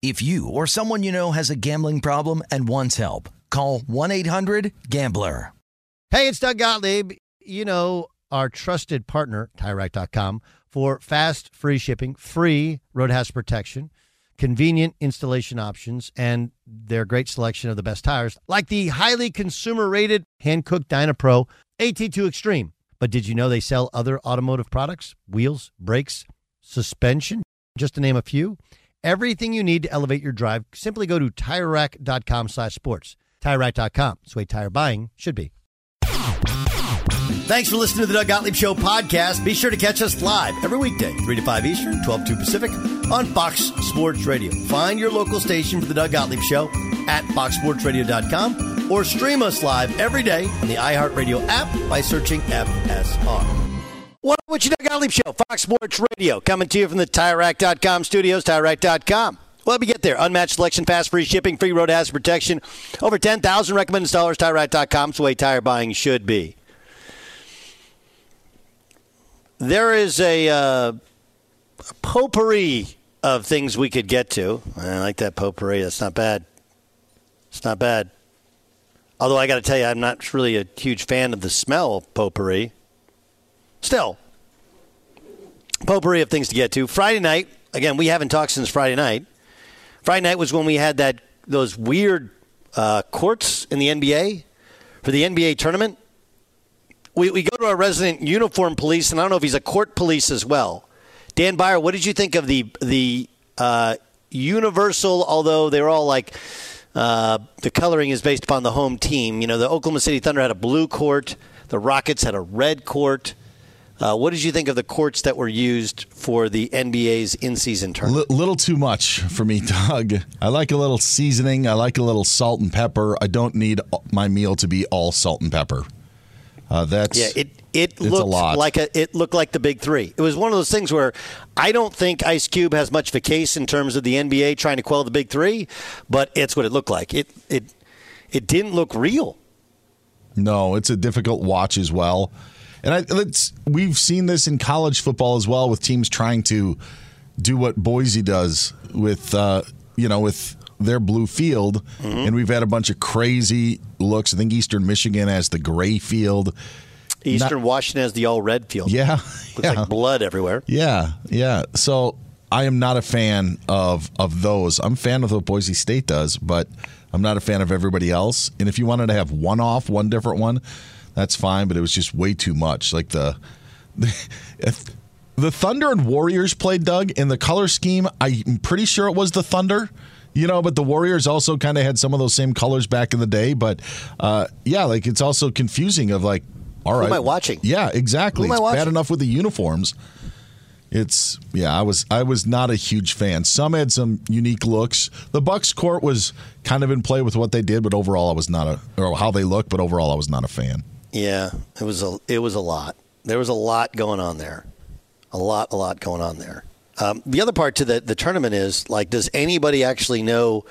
If you or someone you know has a gambling problem and wants help, call 1-800-GAMBLER. Hey, it's Doug Gottlieb. You know, our trusted partner, TireRack.com, for fast, free shipping, free road hazard protection, convenient installation options, and their great selection of the best tires, like the highly consumer rated Hankook Dynapro AT2 Extreme. But did you know they sell other automotive products? Wheels, brakes, suspension, just to name a few. Everything you need to elevate your drive, simply go to TireRack.com slash sports. TireRack.com. It's the way tire buying should be. Thanks for listening to the Doug Gottlieb Show podcast. Be sure to catch us live every weekday, 3 to 5 Eastern, 12 to two Pacific, on Fox Sports Radio. Find your local station for the Doug Gottlieb Show at foxsportsradio.com or stream us live every day on the iHeartRadio app by searching FSR. What you Doug Gottlieb Show? Fox Sports Radio, coming to you from the TireRack.com studios, TireRack.com. Well, let me get there. Unmatched selection, fast, free shipping, free road hazard protection. Over 10,000 recommended installers. TireRack.com is the way tire buying should be. There is a, uh, a potpourri of things we could get to. I like that potpourri. That's not bad. It's not bad. Although I got to tell you, I'm not really a huge fan of the smell potpourri. Still, potpourri of things to get to. Friday night, again, we haven't talked since Friday night. Friday night was when we had that those weird uh, courts in the NBA for the NBA tournament. We, we go to our resident uniform police, and I don't know if he's a court police as well. Dan Beyer, what did you think of the the uh, universal? Although they're all like uh, the coloring is based upon the home team. You know, the Oklahoma City Thunder had a blue court. The Rockets had a red court. Uh, what did you think of the courts that were used for the NBA's in-season tournament? L- little too much for me, Doug. I like a little seasoning. I like a little salt and pepper. I don't need my meal to be all salt and pepper. Uh, that's yeah. It it looked like a it looked like the big three. It was one of those things where I don't think Ice Cube has much of a case in terms of the NBA trying to quell the big three, but it's what it looked like. It it it didn't look real. No, it's a difficult watch as well. And I, let's we've seen this in college football as well with teams trying to do what Boise does with uh, you know with their blue field, mm-hmm. and we've had a bunch of crazy looks. I think Eastern Michigan has the gray field. Eastern Not, Washington has the all red field. Yeah, looks yeah. like blood everywhere. Yeah, yeah. So I am not a fan of of those. I'm a fan of what Boise State does, but I'm not a fan of everybody else. And if you wanted to have one off, one different one, that's fine. But it was just way too much. Like the. the the Thunder and Warriors played Doug in the color scheme. I'm pretty sure it was the Thunder you know, but the Warriors also kind of had some of those same colors back in the day. But uh, yeah, like it's also confusing of like, all right, Who am I watching? Yeah, exactly. Who it's am I watching? bad enough with the uniforms. It's yeah, I was I was not a huge fan. Some had some unique looks. The Bucks court was kind of in play with what they did, but overall I was not a or how they look, but overall I was not a fan. Yeah, it was a it was a lot. There was a lot going on there. A lot, a lot going on there. Um, the other part to the, the tournament is like, does anybody actually know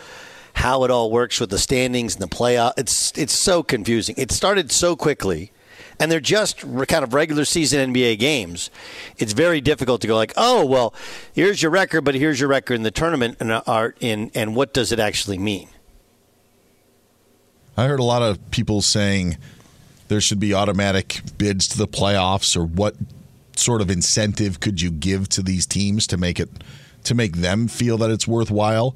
how it all works with the standings and the playoff? It's it's so confusing. It started so quickly, and they're just kind of regular season NBA games. It's very difficult to go like, oh well, here's your record, but here's your record in the tournament, and are in and what does it actually mean? I heard a lot of people saying there should be automatic bids to the playoffs, or what sort of incentive could you give to these teams to make it to make them feel that it's worthwhile?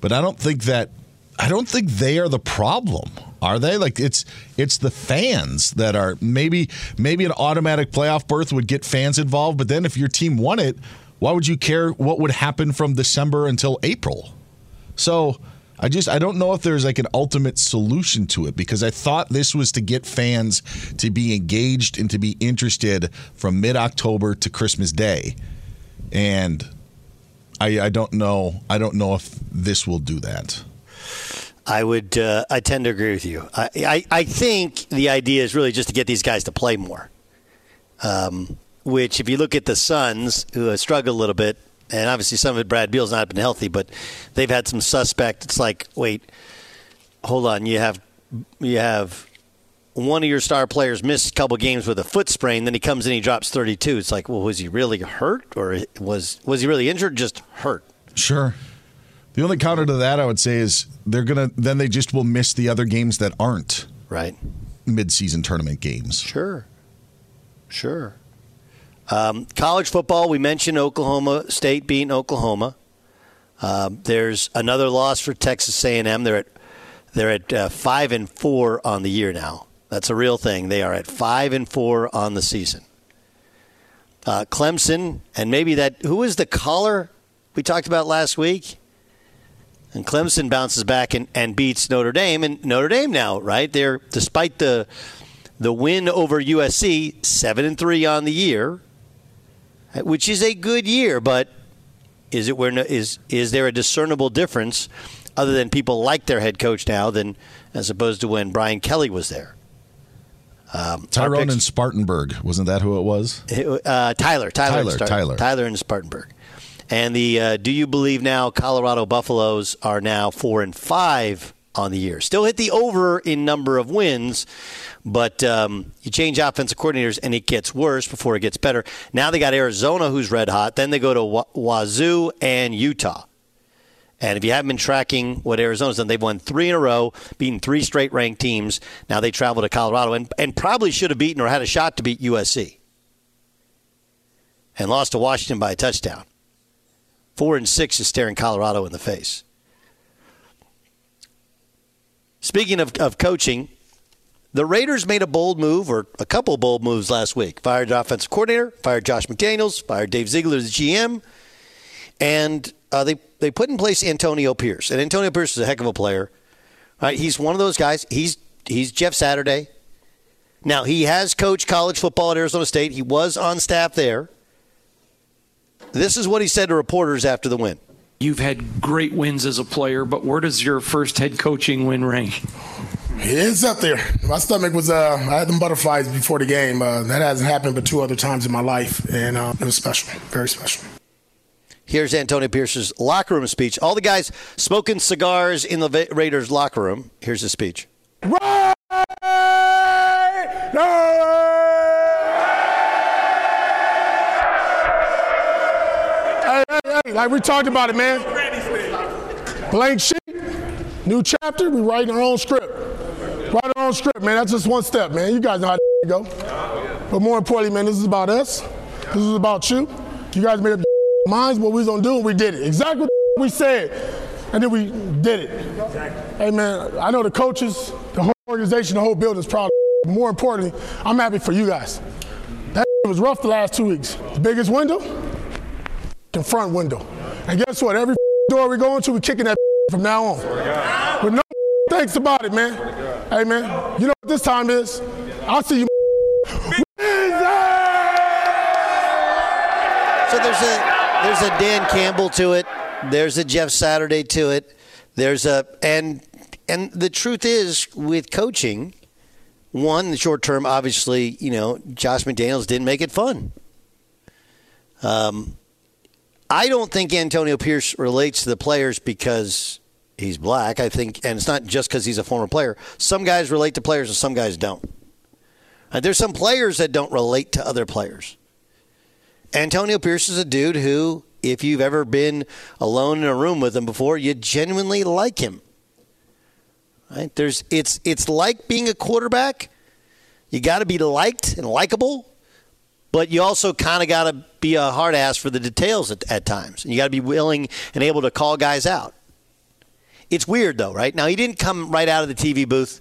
But I don't think that I don't think they are the problem. Are they? Like it's it's the fans that are maybe maybe an automatic playoff berth would get fans involved, but then if your team won it, why would you care what would happen from December until April? So I just I don't know if there's like an ultimate solution to it because I thought this was to get fans to be engaged and to be interested from mid October to Christmas Day. And I, I don't know I don't know if this will do that. I would. Uh, I tend to agree with you. I, I, I think the idea is really just to get these guys to play more. Um, which, if you look at the Suns, who have struggled a little bit, and obviously some of it, Brad Beal's not been healthy, but they've had some suspect. It's like, wait, hold on, you have you have one of your star players missed a couple games with a foot sprain, then he comes in, he drops 32. It's like, well, was he really hurt, or was was he really injured? Just hurt. Sure. The only counter to that I would say is they're gonna then they just will miss the other games that aren't right mid-season tournament games. Sure, sure. Um, college football, we mentioned Oklahoma State beating Oklahoma. Um, there's another loss for Texas A&M. They're at they're at uh, five and four on the year now. That's a real thing. They are at five and four on the season. Uh, Clemson and maybe that who was the caller we talked about last week? And Clemson bounces back and, and beats Notre Dame, and Notre Dame now, right? They're despite the the win over USC, seven and three on the year, which is a good year. But is it where is is there a discernible difference, other than people like their head coach now than as opposed to when Brian Kelly was there? Um, Tyrone and Spartanburg wasn't that who it was? Uh, Tyler, Tyler, Tyler, Tyler, Tyler and Spartanburg. And the uh, Do You Believe Now Colorado Buffaloes are now four and five on the year. Still hit the over in number of wins, but um, you change offensive coordinators and it gets worse before it gets better. Now they got Arizona who's red hot. Then they go to Wazoo and Utah. And if you haven't been tracking what Arizona's done, they've won three in a row, beaten three straight ranked teams. Now they travel to Colorado and, and probably should have beaten or had a shot to beat USC. And lost to Washington by a touchdown. Four and six is staring Colorado in the face. Speaking of, of coaching, the Raiders made a bold move, or a couple bold moves last week. Fired the offensive coordinator, fired Josh McDaniels, fired Dave Ziegler as GM, and uh, they they put in place Antonio Pierce. And Antonio Pierce is a heck of a player. Right? He's one of those guys. He's he's Jeff Saturday. Now he has coached college football at Arizona State. He was on staff there. This is what he said to reporters after the win. You've had great wins as a player, but where does your first head coaching win rank? It's up there. My stomach was, uh, I had them butterflies before the game. Uh, that hasn't happened but two other times in my life, and uh, it was special, very special. Here's Antonio Pierce's locker room speech. All the guys smoking cigars in the Raiders locker room. Here's his speech. Right! Like we talked about it, man. Blank sheet, new chapter. We write our own script. Write our own script, man. That's just one step, man. You guys know how to go. But more importantly, man, this is about us. This is about you. You guys made up your minds what we was gonna do, and we did it. Exactly what we said, and then we did it. Hey, man, I know the coaches, the whole organization, the whole building is proud. More importantly, I'm happy for you guys. That was rough the last two weeks. The biggest window, front window. And guess what? Every door we go into, we kicking that from now on. With no thanks about it, man. Hey, man, you know what this time is? I'll see you. So there's a there's a Dan Campbell to it. There's a Jeff Saturday to it. There's a and and the truth is with coaching, one the short term, obviously, you know, Josh McDaniels didn't make it fun. Um, I don't think Antonio Pierce relates to the players because he's black. I think, and it's not just because he's a former player. Some guys relate to players and some guys don't. And there's some players that don't relate to other players. Antonio Pierce is a dude who, if you've ever been alone in a room with him before, you genuinely like him. Right? There's it's it's like being a quarterback. You got to be liked and likable, but you also kind of got to be a hard ass for the details at, at times. And you got to be willing and able to call guys out. It's weird though, right? Now he didn't come right out of the TV booth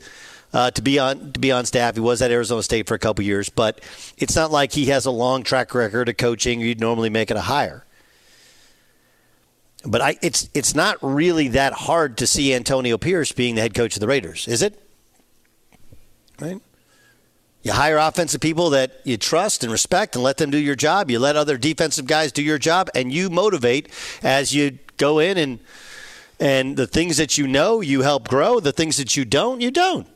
uh, to be on to be on staff. He was at Arizona State for a couple years, but it's not like he has a long track record of coaching. You'd normally make it a hire. But I, it's it's not really that hard to see Antonio Pierce being the head coach of the Raiders, is it? Right. You hire offensive people that you trust and respect and let them do your job. You let other defensive guys do your job, and you motivate as you go in and and the things that you know, you help grow. The things that you don't, you don't.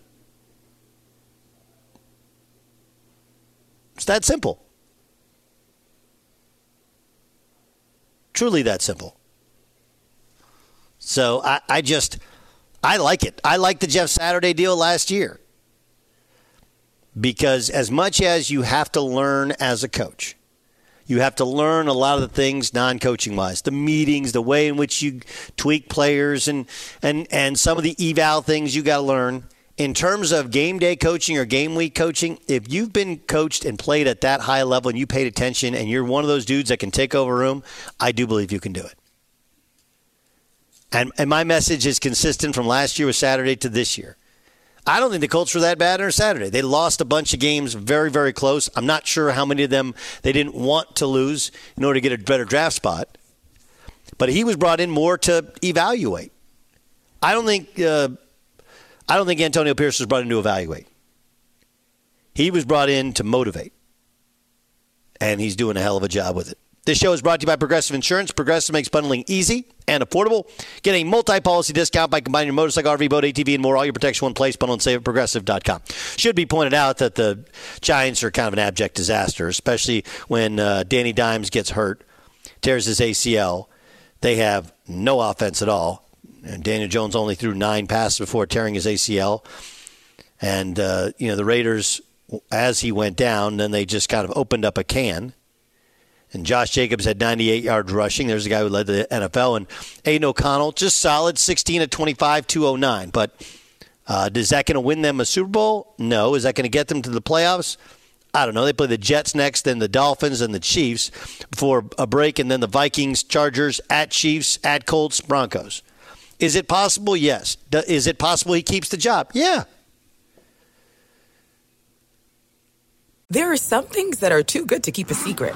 It's that simple. Truly that simple. So I, I just, I like it. I like the Jeff Saturday deal last year. Because as much as you have to learn as a coach, you have to learn a lot of the things non-coaching wise, the meetings, the way in which you tweak players, and and and some of the eval things you got to learn. In terms of game day coaching or game week coaching, if you've been coached and played at that high level and you paid attention and you're one of those dudes that can take over a room, I do believe you can do it. And, and my message is consistent from last year with Saturday to this year. I don't think the Colts were that bad on Saturday. They lost a bunch of games very, very close. I'm not sure how many of them they didn't want to lose in order to get a better draft spot. But he was brought in more to evaluate. I don't think uh, I don't think Antonio Pierce was brought in to evaluate. He was brought in to motivate. And he's doing a hell of a job with it. This show is brought to you by Progressive Insurance. Progressive makes bundling easy and affordable. Get a multi-policy discount by combining your motorcycle, RV, boat, ATV, and more. All your protection one place. Bundle and save at Progressive.com. Should be pointed out that the Giants are kind of an abject disaster, especially when uh, Danny Dimes gets hurt, tears his ACL. They have no offense at all. And Daniel Jones only threw nine passes before tearing his ACL. And, uh, you know, the Raiders, as he went down, then they just kind of opened up a can and Josh Jacobs had 98 yards rushing. There's a guy who led the NFL. And Aidan O'Connell, just solid, 16 at 25, 209. But uh, is that going to win them a Super Bowl? No. Is that going to get them to the playoffs? I don't know. They play the Jets next, then the Dolphins and the Chiefs before a break, and then the Vikings, Chargers, at Chiefs, at Colts, Broncos. Is it possible? Yes. Is it possible he keeps the job? Yeah. There are some things that are too good to keep a secret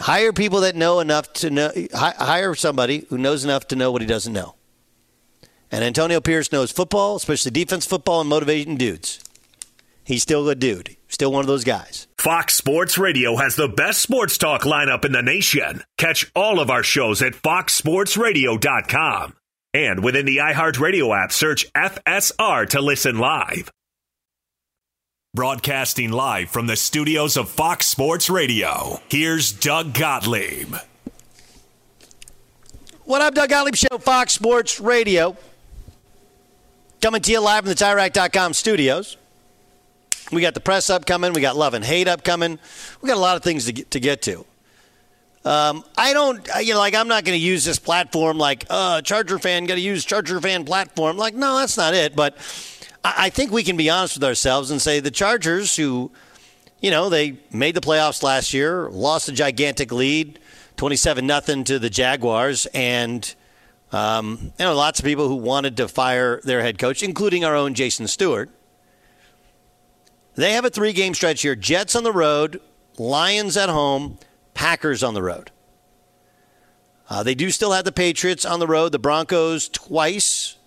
Hire people that know enough to know. Hire somebody who knows enough to know what he doesn't know. And Antonio Pierce knows football, especially defense football and motivating dudes. He's still a dude. Still one of those guys. Fox Sports Radio has the best sports talk lineup in the nation. Catch all of our shows at foxsportsradio.com. And within the iHeartRadio app, search FSR to listen live. Broadcasting live from the studios of Fox Sports Radio, here's Doug Gottlieb. What up, Doug Gottlieb Show, Fox Sports Radio. Coming to you live from the TireRack.com studios. We got the press up coming. We got love and hate upcoming. We got a lot of things to get to. Get to. Um, I don't, you know, like I'm not going to use this platform like, uh, Charger fan, got to use Charger fan platform. Like, no, that's not it. But I, think we can be honest with ourselves and say the Chargers, who, you know, they made the playoffs last year, lost a gigantic lead, 27 nothing to the Jaguars, and um, you know, lots of people who wanted to fire their head coach, including our own Jason Stewart. They have a three game stretch here Jets on the road, Lions at home, Packers on the road. Uh, they do still have the Patriots on the road, the Broncos twice.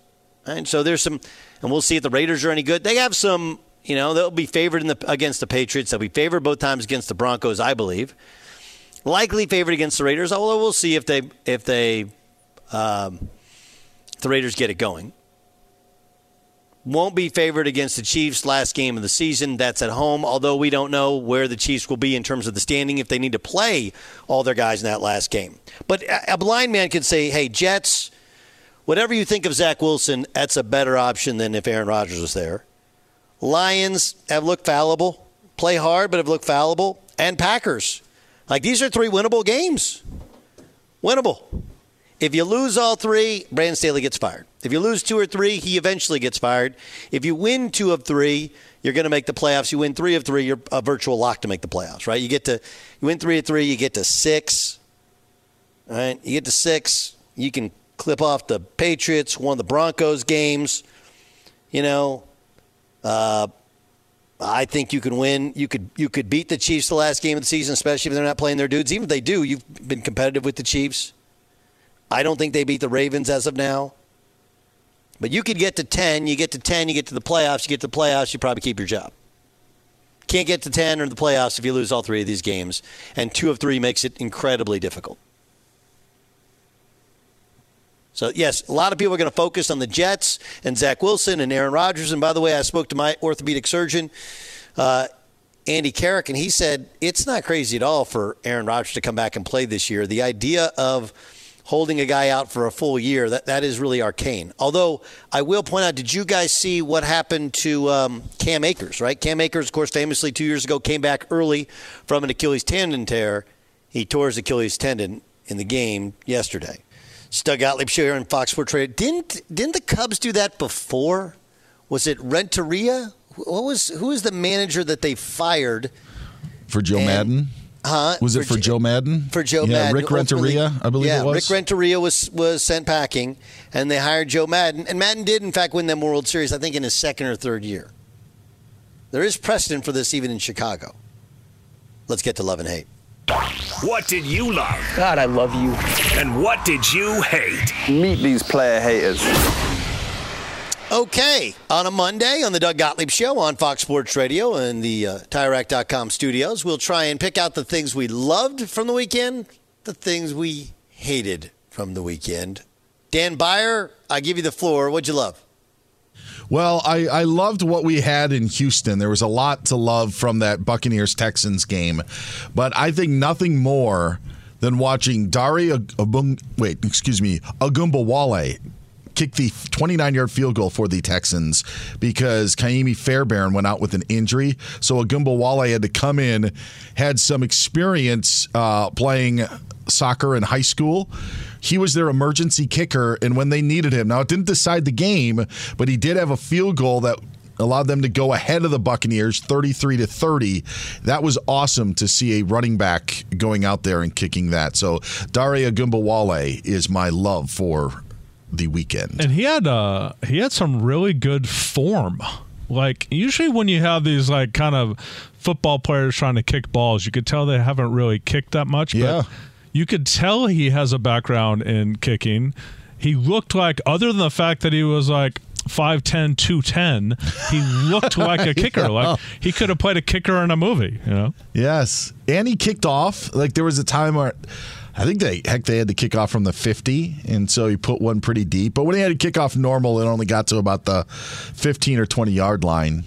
And so there's some, and we'll see if the Raiders are any good. They have some, you know, they'll be favored in the, against the Patriots. They'll be favored both times against the Broncos, I believe. Likely favored against the Raiders, although we'll see if they if they um, the Raiders get it going won't be favored against the Chiefs last game of the season. That's at home, although we don't know where the Chiefs will be in terms of the standing if they need to play all their guys in that last game. But a blind man could say, hey, Jets, whatever you think of Zach Wilson, that's a better option than if Aaron Rodgers was there. Lions have looked fallible, play hard, but have looked fallible. And Packers. Like, these are three winnable games. Winnable. If you lose all three, Brandon Staley gets fired. If you lose two or three, he eventually gets fired. If you win two of three, you're going to make the playoffs. You win three of three, you're a virtual lock to make the playoffs, right? You get to you win three of three, you get to six. Right? You get to six, you can clip off the Patriots, one of the Broncos games. You know, uh, I think you can win. You could you could beat the Chiefs the last game of the season, especially if they're not playing their dudes. Even if they do, you've been competitive with the Chiefs. I don't think they beat the Ravens as of now. But you could get to 10, you get to 10, you get to the playoffs, you get to the playoffs, you probably keep your job. Can't get to 10 or the playoffs if you lose all three of these games, and two of three makes it incredibly difficult. So, yes, a lot of people are going to focus on the Jets and Zach Wilson and Aaron Rodgers. And by the way, I spoke to my orthopedic surgeon, uh, Andy Carrick, and he said it's not crazy at all for Aaron Rodgers to come back and play this year. The idea of holding a guy out for a full year, that, that is really arcane. Although I will point out, did you guys see what happened to um, Cam Akers, right? Cam Akers, of course, famously two years ago came back early from an Achilles tendon tear. He tore his Achilles tendon in the game yesterday. Doug Gottlieb show here on Fox Sports Radio. Didn't didn't the Cubs do that before? Was it Renteria? What was who was the manager that they fired for Joe and, Maddon? Huh? Was it for, for Joe Maddon? For Joe yeah, Maddon. Rick Renteria, I believe yeah, it was. Rick Renteria was was sent packing, and they hired Joe Maddon. And Maddon did, in fact, win them World Series. I think in his second or third year. There is precedent for this even in Chicago. Let's get to love and hate. What did you love? God, I love you. And what did you hate? Meet these player haters. Okay, on a Monday on the Doug Gottlieb Show on Fox Sports Radio and the uh, TireRack.com studios, we'll try and pick out the things we loved from the weekend, the things we hated from the weekend. Dan Beyer, I give you the floor. What'd you love? Well, I, I loved what we had in Houston. There was a lot to love from that Buccaneers Texans game, but I think nothing more than watching Dari Abung, wait, excuse me, Ogunbowale kick the 29 yard field goal for the Texans because Ka'imi Fairbairn went out with an injury. So Ogunbowale had to come in, had some experience uh, playing soccer in high school. He was their emergency kicker, and when they needed him, now it didn't decide the game, but he did have a field goal that allowed them to go ahead of the Buccaneers 33 to 30. That was awesome to see a running back going out there and kicking that. So Dare Ogunbowale is my love for the weekend. And he had uh he had some really good form. Like usually when you have these like kind of football players trying to kick balls, you could tell they haven't really kicked that much. Yeah. But you could tell he has a background in kicking. He looked like other than the fact that he was like 5'10", 210, he looked like a kicker. Like he could have played a kicker in a movie, you know? Yes. And he kicked off. Like there was a time where I think they heck they had to kick off from the 50, and so he put one pretty deep. But when he had to kick off normal, it only got to about the 15 or 20 yard line.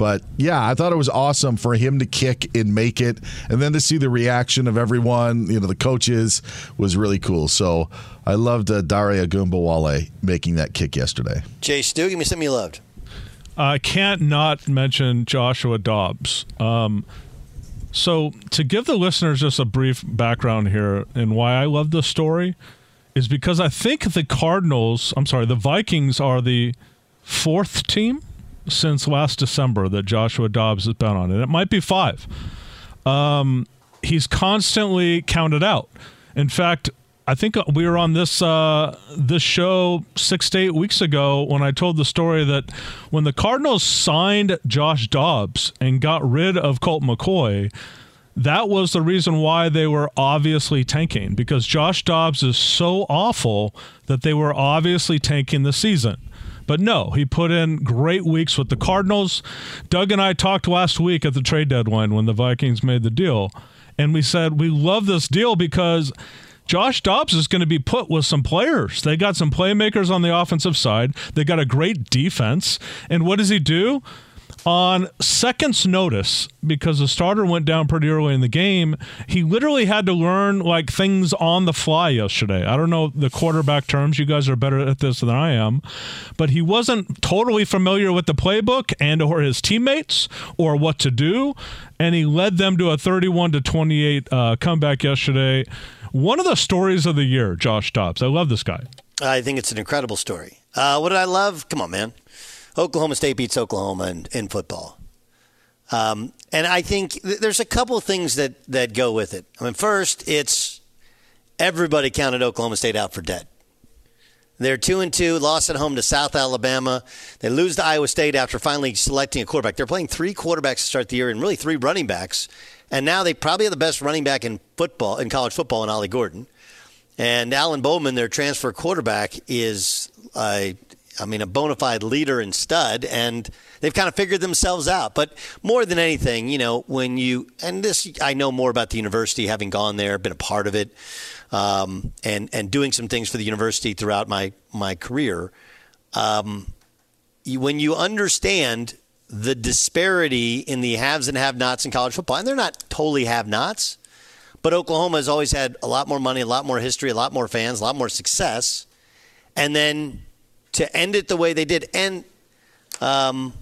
But yeah, I thought it was awesome for him to kick and make it, and then to see the reaction of everyone, you know, the coaches was really cool. So I loved uh, Dare Ogunbowale making that kick yesterday. Jay Stu, give me something you loved. I can't not mention Joshua Dobbs. Um, so, to give the listeners just a brief background here and why I love this story is because I think the Cardinals, I'm sorry, the Vikings are the fourth team since last December that Joshua Dobbs has been on, and it might be five. Um, he's constantly counted out. In fact, I think we were on this uh, this show six to eight weeks ago when I told the story that when the Cardinals signed Josh Dobbs and got rid of Colt McCoy, that was the reason why they were obviously tanking because Josh Dobbs is so awful that they were obviously tanking the season. But no, he put in great weeks with the Cardinals. Doug and I talked last week at the trade deadline when the Vikings made the deal, and we said we love this deal because Josh Dobbs is going to be put with some players. They got some playmakers on the offensive side. They got a great defense. And what does he do? On seconds notice because the starter went down pretty early in the game he literally had to learn like things on the fly yesterday. I don't know the quarterback terms. You guys are better at this than i am. But he wasn't totally familiar with the playbook and or his teammates or what to do. And he led them to a 31 to 28 uh, comeback yesterday. One of the stories of the year josh dobbs. I love this guy. I think it's an incredible story. Uh, what did I love? Come on, man. Oklahoma State beats Oklahoma in, in football. Um, and I think th- there's a couple things that, that go with it. I mean, first, it's everybody counted Oklahoma State out for dead. They're two and two, lost at home to South Alabama. They lose to Iowa State after finally selecting a quarterback. They're playing three quarterbacks to start the year and really three running backs. And now they probably have the best running back in football, in college football, in Ollie Gordon. And Alan Bowman, their transfer quarterback, is a I mean, a bona fide leader and stud, and they've kind of figured themselves out. But more than anything, you know, when you, and this, I know more about the university having gone there, been a part of it, um, and, and doing some things for the university throughout my, my career. Um, you, when you understand the disparity in the haves and have nots in college football, and they're not totally have nots, but Oklahoma has always had a lot more money, a lot more history, a lot more fans, a lot more success. And then to end it the way they did. And um,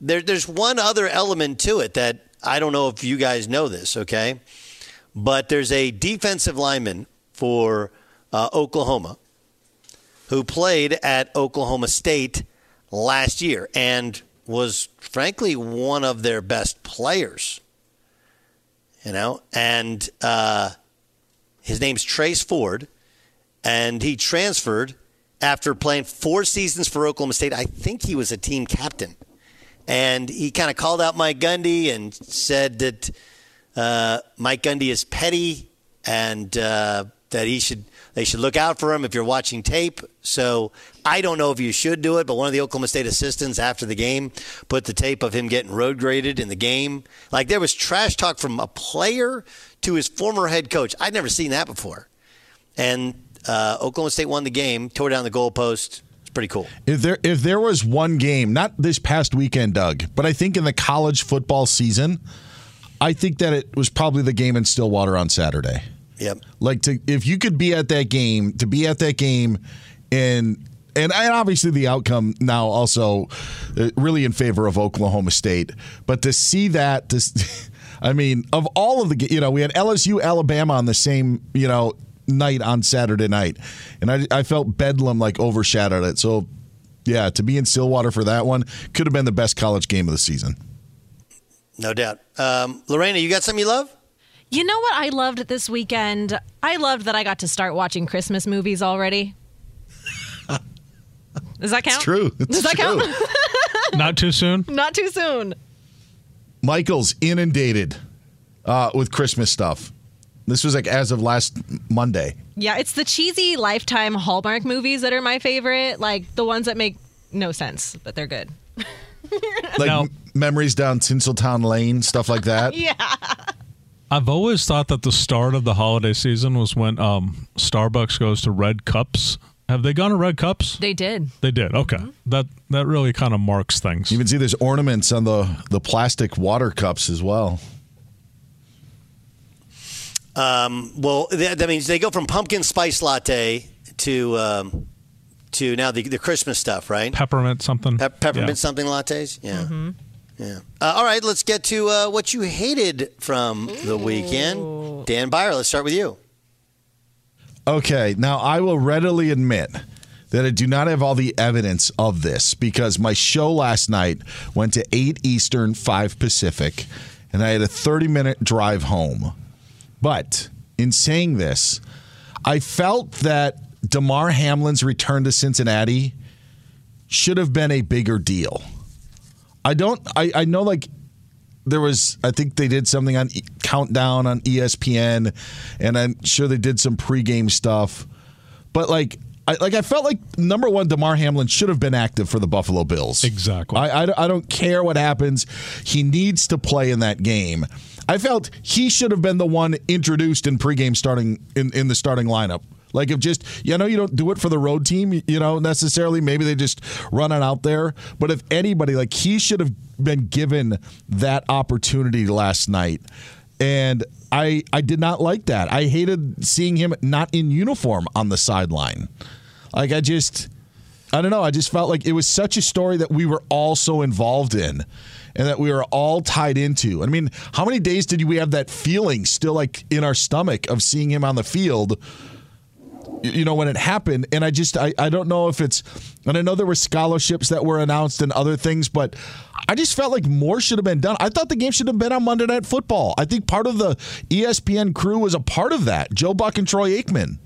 there, there's one other element to it that I don't know if you guys know this, okay? But there's a defensive lineman for uh, Oklahoma who played at Oklahoma State last year and was frankly one of their best players. You know, and uh, his name's Trace Ford, and he transferred after playing four seasons for Oklahoma State. I think he was a team captain. And he kind of called out Mike Gundy and said that uh, Mike Gundy is petty and uh, that he should they should look out for him if you're watching tape. So I don't know if you should do it, but one of the Oklahoma State assistants after the game put the tape of him getting road graded in the game. Like there was trash talk from a player to his former head coach. I'd never seen that before. And uh, Oklahoma State won the game, tore down the goalpost. It's pretty cool. If there if there was one game, not this past weekend, Doug, but I think in the college football season, I think that it was probably the game in Stillwater on Saturday. Yep. Like to if you could be at that game, to be at that game and and, and obviously the outcome now also uh, really in favor of Oklahoma State, but to see that to I mean, of all of the you know, we had LSU Alabama on the same, you know, night on Saturday night, and I, I felt Bedlam like overshadowed it. So, yeah, to be in Stillwater for that one could have been the best college game of the season. No doubt. Um, Lorena, you got something you love? You know what I loved this weekend? I loved that I got to start watching Christmas movies already. Does that count? It's true. It's Does that true. count? Not too soon. Not too soon. Michael's inundated uh, with Christmas stuff. This was like as of last Monday. Yeah, it's the cheesy Lifetime Hallmark movies that are my favorite. Like the ones that make no sense, but they're good. Like M- memories down Tinseltown Lane, stuff like that. yeah. I've always thought that the start of the holiday season was when um, Starbucks goes to red cups. Have they gone to red cups? They did. They did. Okay, that that really kind of marks things. You can see there's ornaments on the the plastic water cups as well. Um, well, that, that means they go from pumpkin spice latte to um, to now the, the Christmas stuff, right? Peppermint something. Pep- peppermint Yeah. something lattes. Yeah. Yeah. Uh, all right, let's get to uh, what you hated from the weekend. Dan Beyer, let's start with you. Okay, now I will readily admit that I do not have all the evidence of this because my show last night went to 8 Eastern, 5 Pacific, and I had a 30 minute drive home. But in saying this, I felt that Damar Hamlin's return to Cincinnati should have been a bigger deal. I don't, I, I know like there was I think they did something on Countdown on ESPN, and I'm sure they did some pregame stuff. But like, I like I felt like number one, Damar Hamlin should have been active for the Buffalo Bills. Exactly. I, I I don't care what happens. He needs to play in that game. I felt he should have been the one introduced in pregame starting in, in the starting lineup. Like if just you know you don't do it for the road team, you know necessarily. Maybe they just run it out there. But if anybody, like he should have been given that opportunity last night, and I I did not like that. I hated seeing him not in uniform on the sideline. Like I just I don't know. I just felt like it was such a story that we were all so involved in and that we were all tied into. I mean, how many days did we have that feeling still like in our stomach of seeing him on the field? You know, when it happened. And I just, I, I don't know if it's, and I know there were scholarships that were announced and other things, but I just felt like more should have been done. I thought the game should have been on Monday Night Football. I think part of the ESPN crew was a part of that. Joe Buck and Troy Aikman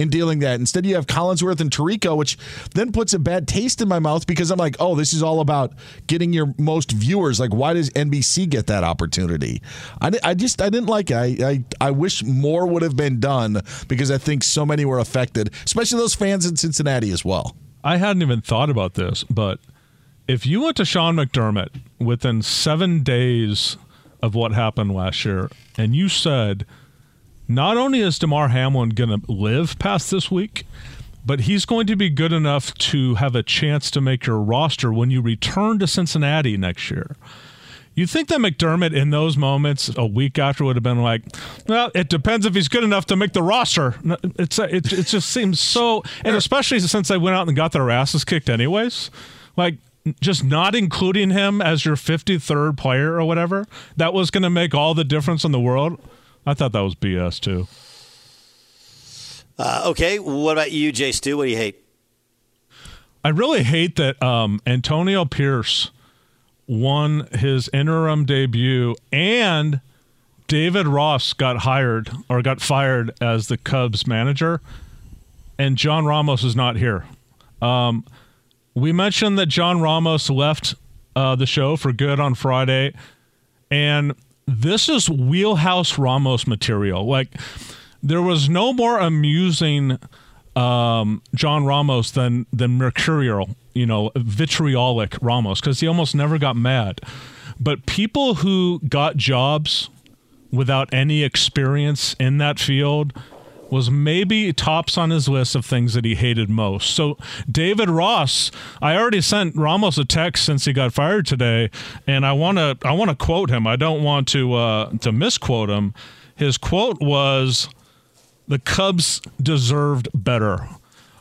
in dealing that. Instead, you have Collinsworth and Tirico, which then puts a bad taste in my mouth because I'm like, oh, this is all about getting your most viewers. Like, why does NBC get that opportunity? I, I just I didn't like it. I, I I wish more would have been done because I think so many were affected, especially those fans in Cincinnati as well. I hadn't even thought about this, but if you went to Sean McDermott within seven days of what happened last year, and you said, not only is Damar Hamlin going to live past this week, but he's going to be good enough to have a chance to make your roster when you return to Cincinnati next year. You think that McDermott in those moments a week after would have been like, well, it depends if he's good enough to make the roster. It's it, it just seems so, and especially since they went out and got their asses kicked anyways, like just not including him as your 53rd player or whatever, that was going to make all the difference in the world. I thought that was BS too. Uh, okay, what about you, Jay Stu? What do you hate? I really hate that um, Antonio Pierce won his interim debut and David Ross got hired or got fired as the Cubs manager, and John Ramos is not here. Um, we mentioned that John Ramos left uh, the show for good on Friday, and this is wheelhouse Ramos material. Like, there was no more amusing um, John Ramos than than mercurial, you know, vitriolic Ramos because he almost never got mad. But people who got jobs without any experience in that field was maybe tops on his list of things that he hated most. So David Ross, I already sent Ramos a text since he got fired today, and I want to I want to quote him. I don't want to uh, to misquote him. His quote was, "The Cubs deserved better,"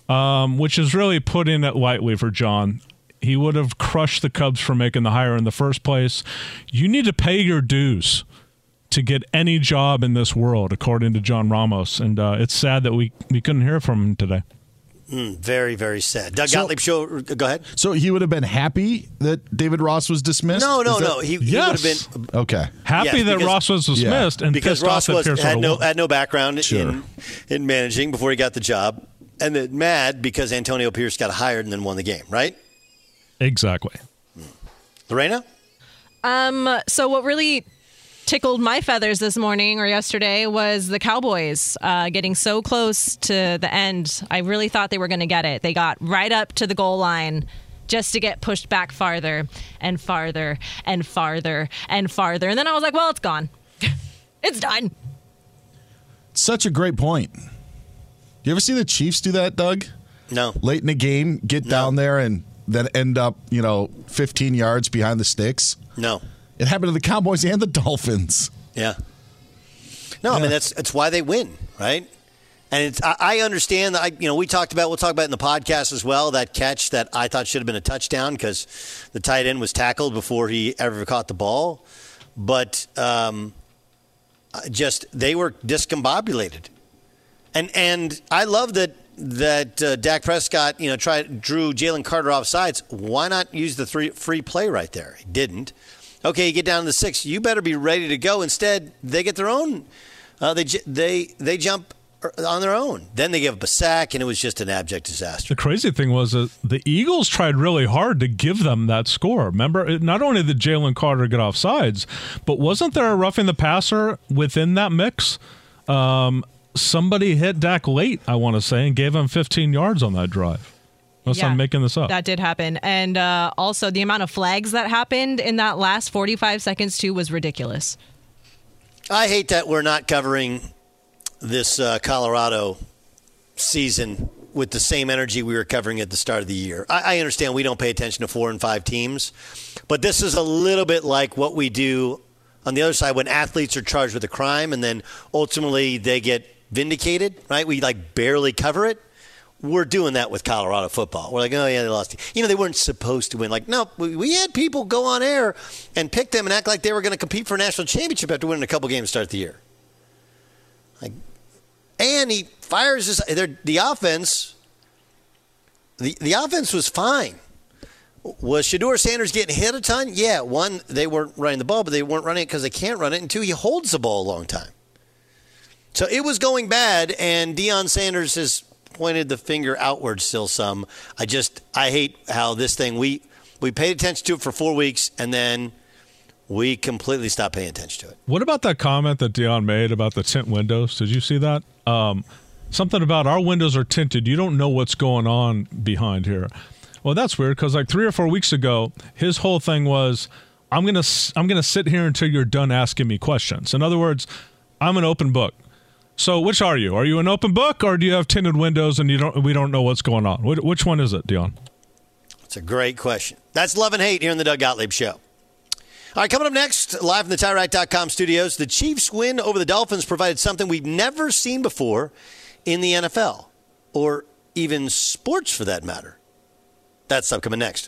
um, which is really putting it lightly for John. He would have crushed the Cubs for making the hire in the first place. You need to pay your dues to get any job in this world, according to John Ramos. And uh, it's sad that we, we couldn't hear from him today. Mm, very, very sad. Doug So- Gottlieb show. Go ahead. So he would have been happy that David Ross was dismissed. No, no, that- no. He, he would have been Okay. Happy Yes, that because- Ross was dismissed and because pissed Ross off was, Pierce had no won. had no background Sure. in in managing before he got the job, and then mad because Antonio Pierce got hired and then won the game. Right, Exactly. Lorena? Um, so what really tickled my feathers this morning or yesterday was the Cowboys uh, getting so close to the end. I really thought they were going to get it. They got right up to the goal line just to get pushed back farther and farther and farther and farther. And then I was like, well, it's gone. It's done. Such a great point. You ever see the Chiefs do that, Doug? No. Late in the game, get down there and then end up, you know, 15 yards behind the sticks. No. It happened to the Cowboys and the Dolphins. Yeah. No, I mean that's that's why they win, right? And it's I, I understand that I you know we talked about we'll talk about in the podcast as well that catch that I thought should have been a touchdown because the tight end was tackled before he ever caught the ball, but um, just they were discombobulated, and and I love that that uh, Dak Prescott you know tried drew Jalen Carter off sides. Why not use the three free play right there? He didn't. Okay, you get down to the six. You better be ready to go. Instead, they get their own. Uh, they they they jump on their own. Then they give up a sack, and it was just an abject disaster. The crazy thing was that the Eagles tried really hard to give them that score. Remember, not only did Jalen Carter get off sides, but wasn't there a roughing the passer within that mix? Um, somebody hit Dak late, I want to say, and gave him 15 yards on that drive. Unless Yeah, I'm making this up. That did happen. And uh, also, the amount of flags that happened in that last 45 seconds, too, was ridiculous. I hate that we're not covering this uh, Colorado season with the same energy we were covering at the start of the year. I, I understand we don't pay attention to four and five teams, but this is a little bit like what we do on the other side when athletes are charged with a crime and then ultimately they get vindicated, right? We like barely cover it. We're doing that with Colorado football. We're like, oh yeah, they lost. You know, they weren't supposed to win. Like, no, we, we had people go on air and pick them and act like they were going to compete for a national championship after winning a couple games to start the year. Like, and he fires his the offense. The the offense was fine. Was Shedeur Sanders getting hit a ton? Yeah, one they weren't running the ball, but they weren't running it because they can't run it, and two he holds the ball a long time. So it was going bad, and Deion Sanders has pointed the finger outward still some. I just I hate how this thing we we paid attention to it for four weeks, and then we completely stopped paying attention to it. What about that comment that Deion made about the tint windows? Did you see that? Um, something about our windows are tinted. You don't know what's going on behind here. Well, that's weird because like three or four weeks ago, his whole thing was, "I'm gonna I'm gonna sit here until you're done asking me questions." In other words, I'm an open book. So, which are you? Are you an open book, or do you have tinted windows and you don't? We don't know what's going on. Which, one is it, Deion? It's a great question. That's love and hate here in the Doug Gottlieb Show. All right, coming up next, live from the TireRack.com studios, the Chiefs' win over the Dolphins provided something we've never seen before in the NFL, or even sports for that matter. That's up coming next.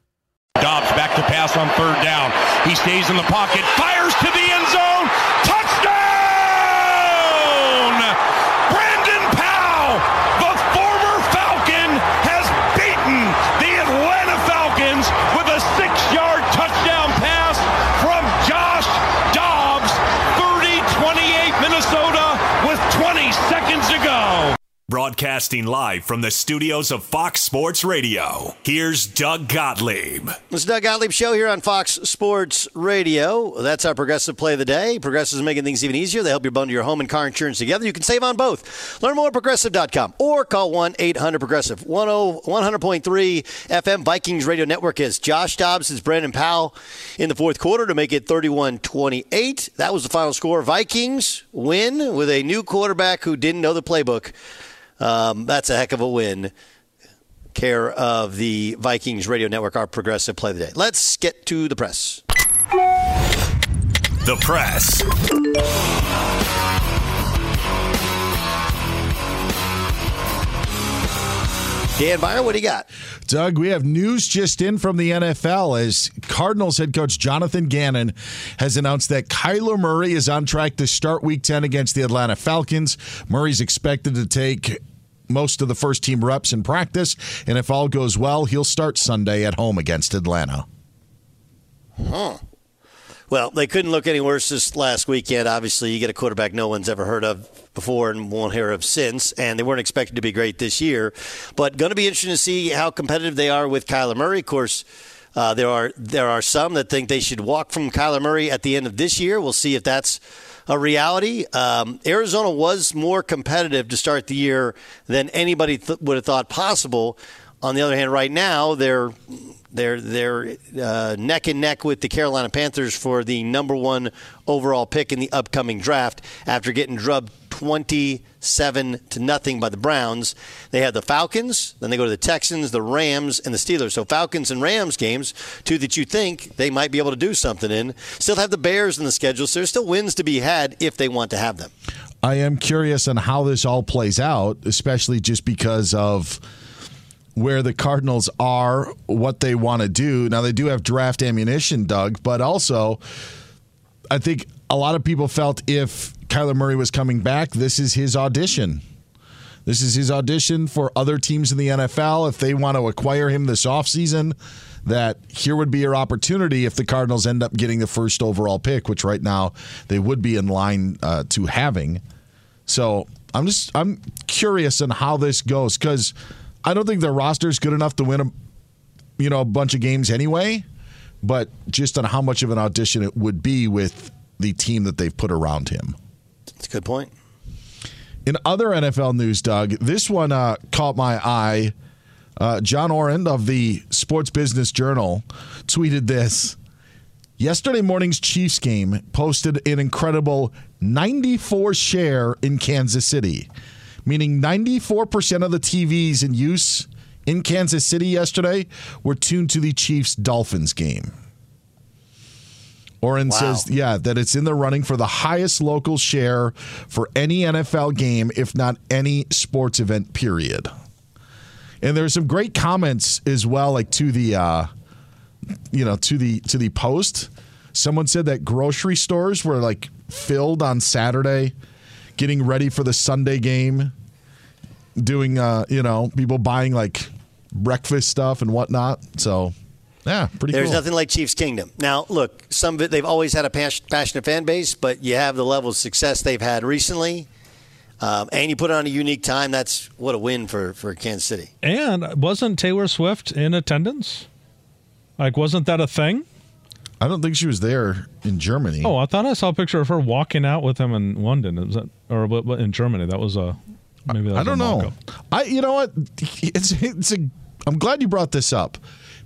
Dobbs back to pass on third down. He stays in the pocket, fires to the end zone. Touchdown! Broadcasting live from the studios of Fox Sports Radio. Here's Doug Gottlieb. It's Doug Gottlieb Show here on Fox Sports Radio. That's our progressive play of the day. Progressive is making things even easier. They help you bundle your home and car insurance together. You can save on both. Learn more at progressive.com or call 1 800 Progressive. 100.3 FM Vikings Radio Network is Josh Dobbs is Brandon Powell in the fourth quarter to make it 31 28. That was the final score. Vikings win with a new quarterback who didn't know the playbook. Um, that's a heck of a win. Care of the Vikings Radio Network, our progressive play of the day. Let's get to the press. The press. Dan Beyer, what do you got? Doug, we have news just in from the NFL as Cardinals head coach Jonathan Gannon has announced that Kyler Murray is on track to start week 10 against the Atlanta Falcons. Murray's expected to take most of the first team reps in practice, and if all goes well, he'll start Sunday at home against Atlanta. Huh. Well, they couldn't look any worse this last weekend. Obviously, you get a quarterback no one's ever heard of before and won't hear of since, and they weren't expected to be great this year. But going to be interesting to see how competitive they are with Kyler Murray. Of course, uh, there are there are some that think they should walk from Kyler Murray at the end of this year. We'll see if that's a reality. Um, Arizona was more competitive to start the year than anybody th- would have thought possible. On the other hand, right now they're they're they're uh, neck and neck with the Carolina Panthers for the number one overall pick in the upcoming draft after getting drubbed 27 to nothing by the Browns. They have the Falcons, then they go to the Texans, the Rams, and the Steelers. So Falcons and Rams games, two that you think they might be able to do something in. Still have the Bears in the schedule, so there's still wins to be had if they want to have them. I am curious on how this all plays out, especially just because of where the Cardinals are, what they want to do. Now they do have draft ammunition, Doug, but also I think a lot of people felt if Kyler Murray was coming back, this is his audition. This is his audition for other teams in the NFL if they want to acquire him this offseason. That here would be your opportunity if the Cardinals end up getting the first overall pick, which right now they would be in line uh, to having. So I'm just I'm curious on how this goes because I don't think their roster is good enough to win a you know a bunch of games anyway. But just on how much of an audition it would be with the team that they've put around him. That's a good point. In other NFL news, Doug, this one uh, caught my eye. Uh, John Ourand of the Sports Business Journal tweeted this. Yesterday morning's Chiefs game posted an incredible 94 share in Kansas City, meaning 94% of the TVs in use in Kansas City yesterday were tuned to the Chiefs Dolphins game. Ourand wow. says, yeah, that it's in the running for the highest local share for any NFL game, if not any sports event, period. And there's some great comments as well, like to the, uh, you know, to the to the post. Someone said that grocery stores were like filled on Saturday, getting ready for the Sunday game, doing, uh, you know, people buying like breakfast stuff and whatnot. So yeah, pretty There's cool. nothing like Chiefs Kingdom. Now, look, some of it, they've always had a passionate fan base, but you have the level of success they've had recently. Um, and you put it on a unique time. That's what a win for, for Kansas City. And wasn't Taylor Swift in attendance? Like, wasn't that a thing? I don't think she was there in Germany. Oh, I thought I saw a picture of her walking out with him in London. Is that or in Germany? That was a maybe. That was I don't know. I you know what? It's it's a. I'm glad you brought this up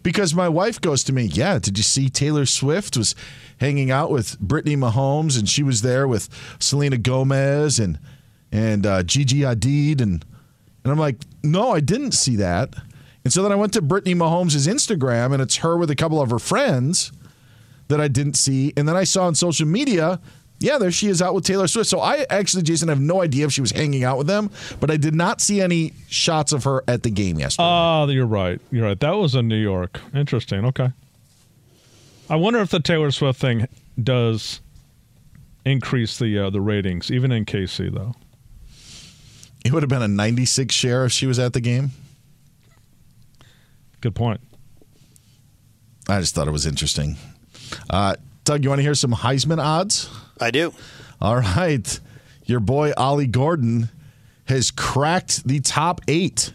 because my wife goes to me, "Yeah, did you see Taylor Swift was hanging out with Brittany Mahomes and she was there with Selena Gomez and and uh, Gigi Hadid and and I'm like, "No, I didn't see that." And so then I went to Brittany Mahomes' Instagram and it's her with a couple of her friends that I didn't see. And then I saw on social media, yeah, there she is out with Taylor Swift. So I actually, Jason, have no idea if she was hanging out with them, but I did not see any shots of her at the game yesterday. Oh, you're right. You're right. That was in New York. Interesting. Okay. I wonder if the Taylor Swift thing does increase the uh, the ratings, even in KC though. It would have been a 96 share if she was at the game. Good point. I just thought it was interesting. Uh, Doug, you want to hear some Heisman odds? I do. All right. Your boy Ollie Gordon has cracked the top eight.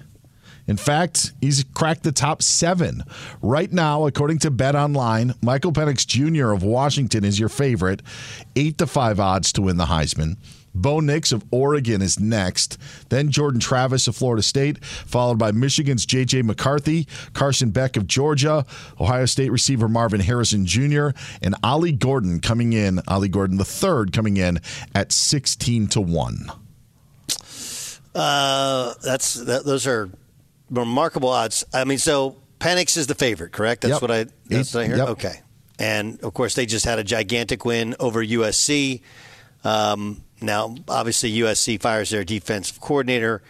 In fact, he's cracked the top seven. Right now, according to Bet Online, Michael Penix Jr. of Washington is your favorite. Eight to five odds to win the Heisman. Bo Nix of Oregon is next. Then Jordan Travis of Florida State, followed by Michigan's J.J. McCarthy, Carson Beck of Georgia, Ohio State receiver Marvin Harrison Jr., and Ollie Gordon coming in, Ollie Gordon the third coming in at 16 to 1. Uh, that's that, those are remarkable odds. I mean, so Penix is the favorite, correct? That's Yep. what I that's Eight- what I hear. yep. Okay, and of course they just had a gigantic win over USC. Um, now, obviously, USC fires their defensive coordinator.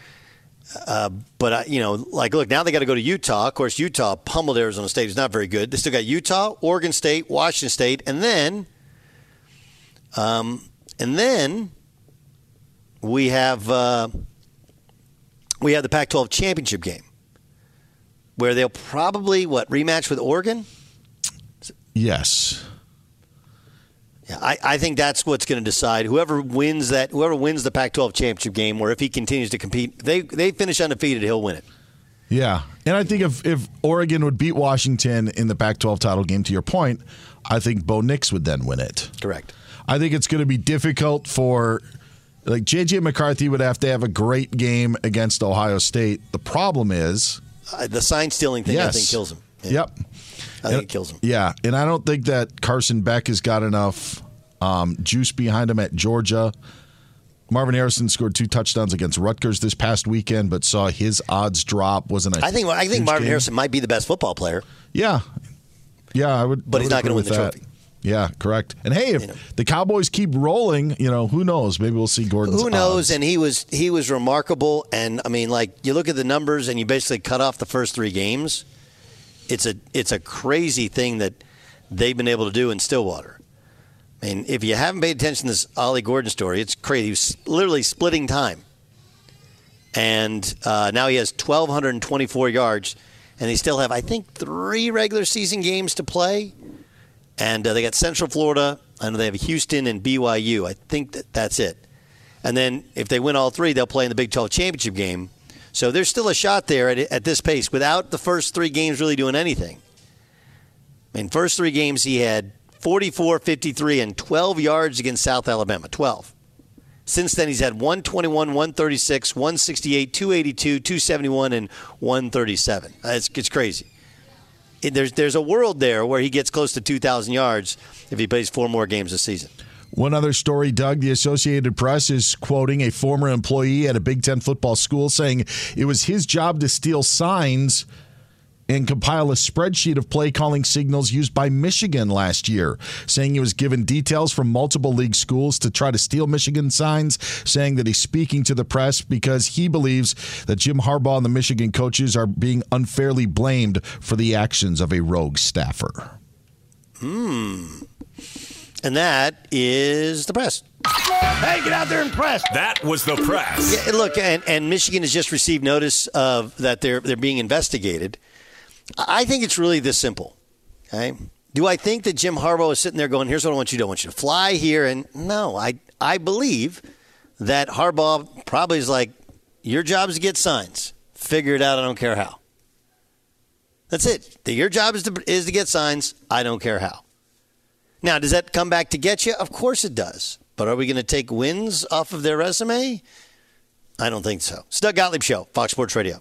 Uh, but I, you know, like, look, now they got to go to Utah. Of course, Utah pummeled Arizona State. It's not very good. They still got Utah, Oregon State, Washington State, and then, um, and then we have uh, we have the Pac-12 championship game, where they'll probably what rematch with Oregon. Yes. Yeah, I, I think that's what's going to decide whoever wins that whoever wins the Pac-12 championship game, or if he continues to compete, they they finish undefeated, he'll win it. Yeah. And I think if, if Oregon would beat Washington in the Pac 12 title game, to your point, I think Bo Nix would then win it. Correct. I think it's going to be difficult for, like, JJ McCarthy would have to have a great game against Ohio State. The problem is, Uh, the sign stealing thing, I Yes. think, kills him. Yeah. yep. I think it kills him. Yeah. And I don't think that Carson Beck has got enough um, juice behind him at Georgia. Marvin Harrison scored two touchdowns against Rutgers this past weekend, but saw his odds drop. Wasn't a I think I think Marvin game. Harrison might be the best football player. Yeah, yeah, I would. But I he's not gonna win the that. trophy. Yeah, correct. And hey, if the Cowboys keep rolling, you know, who knows? Maybe we'll see Gordon. Who knows? odds. And he was he was remarkable. And I mean, like you look at the numbers, and you basically cut off the first three games. It's a it's a crazy thing that they've been able to do in Stillwater. I mean, if you haven't paid attention to this Ollie Gordon story, it's crazy. He was literally splitting time, and uh, now he has 1,224 yards, and they still have, I think, three regular season games to play. And uh, they got Central Florida. I know they have Houston and BYU. I think that that's it. And then if they win all three, they'll play in the Big 12 championship game. So there's still a shot there at, at this pace without the first three games really doing anything. I mean, first three games he had 44, 53, and 12 yards against South Alabama. 12. Since then, he's had 121, 136, 168, 282, 271, and 137. Uh, It's, it's crazy. There's, there's a world there where he gets close to 2,000 yards if he plays four more games this season. One other story, Doug, the Associated Press is quoting a former employee at a Big Ten football school saying it was his job to steal signs and compile a spreadsheet of play calling signals used by Michigan last year, saying he was given details from multiple league schools to try to steal Michigan signs, saying that he's speaking to the press because he believes that Jim Harbaugh and the Michigan coaches are being unfairly blamed for the actions of a rogue staffer. Hmm. And that is the press. Hey, get out there and press. That was the press. Yeah, look, and, and Michigan has just received notice of that they're they're being investigated. I think it's really this simple. Okay. Do I think that Jim Harbaugh is sitting there going, "Here's what I want you to do. I want you to fly here"? And no, I I believe that Harbaugh probably is like, "Your job is to get signs. Figure it out. I don't care how." That's it. Your job is to is to get signs. I don't care how. Now, does that come back to get you? Of course it does. But are we going to take wins off of their resume? I don't think so. It's Doug Gottlieb Show, Fox Sports Radio.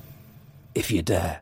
if you dare.